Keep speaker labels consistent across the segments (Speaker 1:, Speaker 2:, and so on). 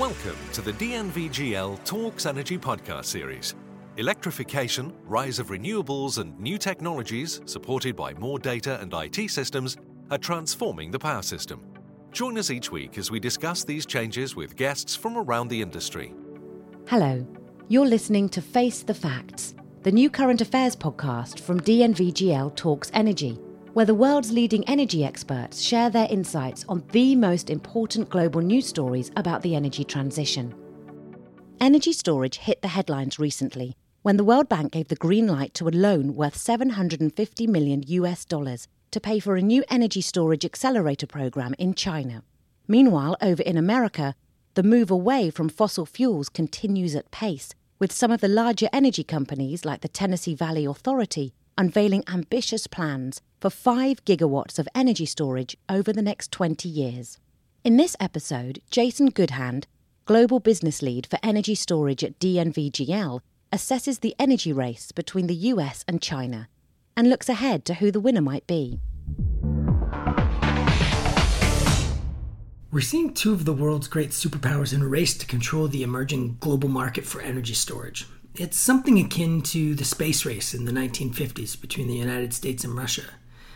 Speaker 1: Welcome to the DNVGL Talks Energy podcast series. Electrification, rise of renewables, and new technologies, supported by more data and IT systems, are transforming the power system. Join us each week as we discuss these changes with guests from around the industry.
Speaker 2: Hello, you're listening to Face the Facts, the new current affairs podcast from DNVGL Talks Energy where the world's leading energy experts share their insights on the most important global news stories about the energy transition. Energy storage hit the headlines recently when the World Bank gave the green light to a loan worth 750 million US dollars to pay for a new energy storage accelerator program in China. Meanwhile, over in America, the move away from fossil fuels continues at pace, with some of the larger energy companies like the Tennessee Valley Authority unveiling ambitious plans for 5 gigawatts of energy storage over the next 20 years. In this episode, Jason Goodhand, Global Business Lead for Energy Storage at DNVGL, assesses the energy race between the US and China and looks ahead to who the winner might be.
Speaker 3: We're seeing two of the world's great superpowers in a race to control the emerging global market for energy storage. It's something akin to the space race in the 1950s between the United States and Russia.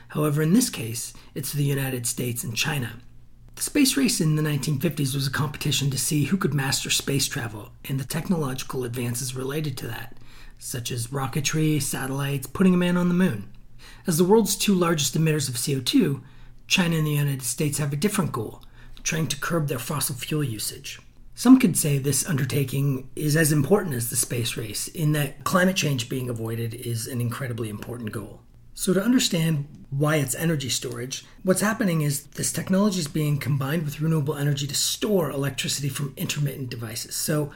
Speaker 3: However, in this case, it's the United States and China. The space race in the 1950s was a competition to see who could master space travel and the technological advances related to that, such as rocketry, satellites, putting a man on the moon. As the world's two largest emitters of CO2, China and the United States have a different goal trying to curb their fossil fuel usage. Some could say this undertaking is as important as the space race, in that climate change being avoided is an incredibly important goal. So, to understand why it's energy storage, what's happening is this technology is being combined with renewable energy to store electricity from intermittent devices. So,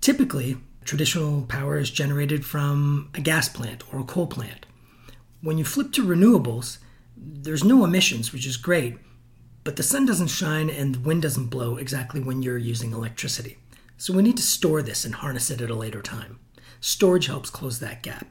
Speaker 3: typically, traditional power is generated from a gas plant or a coal plant. When you flip to renewables, there's no emissions, which is great, but the sun doesn't shine and the wind doesn't blow exactly when you're using electricity. So we need to store this and harness it at a later time. Storage helps close that gap.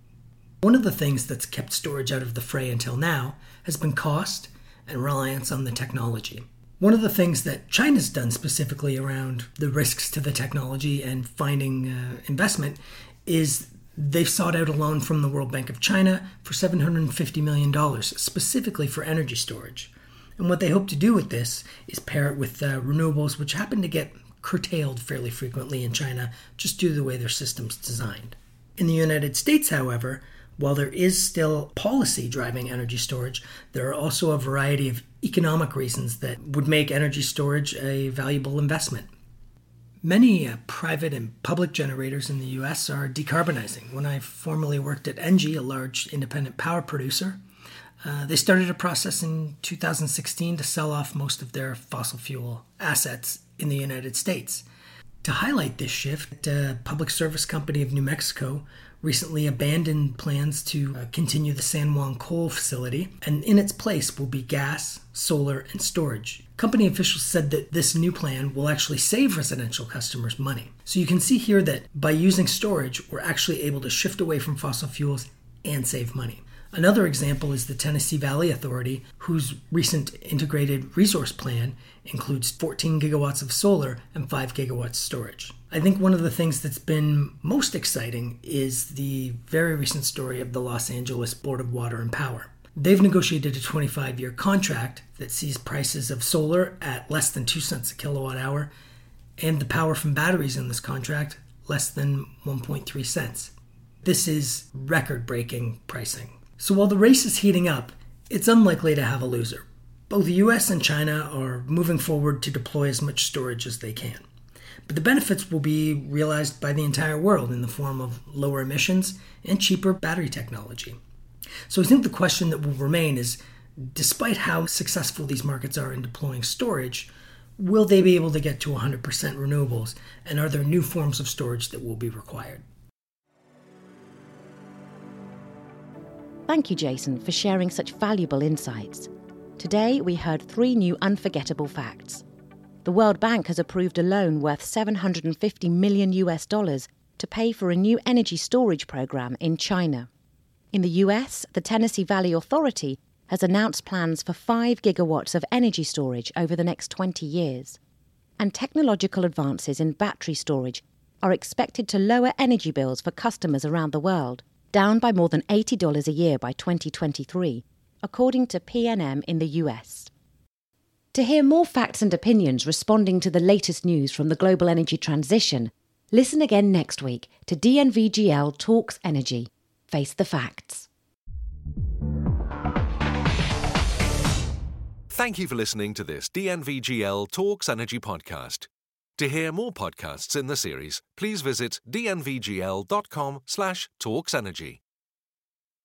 Speaker 3: One of the things that's kept storage out of the fray until now has been cost and reliance on the technology. One of the things that China's done specifically around the risks to the technology and finding uh, investment is they've sought out a loan from the World Bank of China for $750 million, specifically for energy storage. And what they hope to do with this is pair it with uh, renewables, which happen to get curtailed fairly frequently in China just due to the way their system's designed. In the United States, however, while there is still policy driving energy storage, there are also a variety of economic reasons that would make energy storage a valuable investment. Many uh, private and public generators in the US are decarbonizing. When I formerly worked at ENGIE, a large independent power producer, uh, they started a process in 2016 to sell off most of their fossil fuel assets in the United States. To highlight this shift, a public service company of New Mexico recently abandoned plans to uh, continue the San Juan coal facility, and in its place will be gas, solar, and storage. Company officials said that this new plan will actually save residential customers money. So you can see here that by using storage, we're actually able to shift away from fossil fuels and save money. Another example is the Tennessee Valley Authority, whose recent integrated resource plan includes 14 gigawatts of solar and 5 gigawatts storage. I think one of the things that's been most exciting is the very recent story of the Los Angeles Board of Water and Power. They've negotiated a 25 year contract that sees prices of solar at less than 2 cents a kilowatt hour and the power from batteries in this contract less than 1.3 cents. This is record breaking pricing. So while the race is heating up, it's unlikely to have a loser. Both the US and China are moving forward to deploy as much storage as they can. But the benefits will be realized by the entire world in the form of lower emissions and cheaper battery technology. So I think the question that will remain is despite how successful these markets are in deploying storage, will they be able to get to 100% renewables? And are there new forms of storage that will be required?
Speaker 2: Thank you, Jason, for sharing such valuable insights. Today, we heard three new unforgettable facts. The World Bank has approved a loan worth 750 million US dollars to pay for a new energy storage program in China. In the US, the Tennessee Valley Authority has announced plans for 5 gigawatts of energy storage over the next 20 years. and technological advances in battery storage are expected to lower energy bills for customers around the world, down by more than $80 a year by 2023, according to PNM in the US. To hear more facts and opinions responding to the latest news from the global energy transition, listen again next week to DNVGL Talks Energy. Face the facts.
Speaker 1: Thank you for listening to this DNVGL Talks Energy podcast. To hear more podcasts in the series, please visit dnvgl.com slash talksenergy.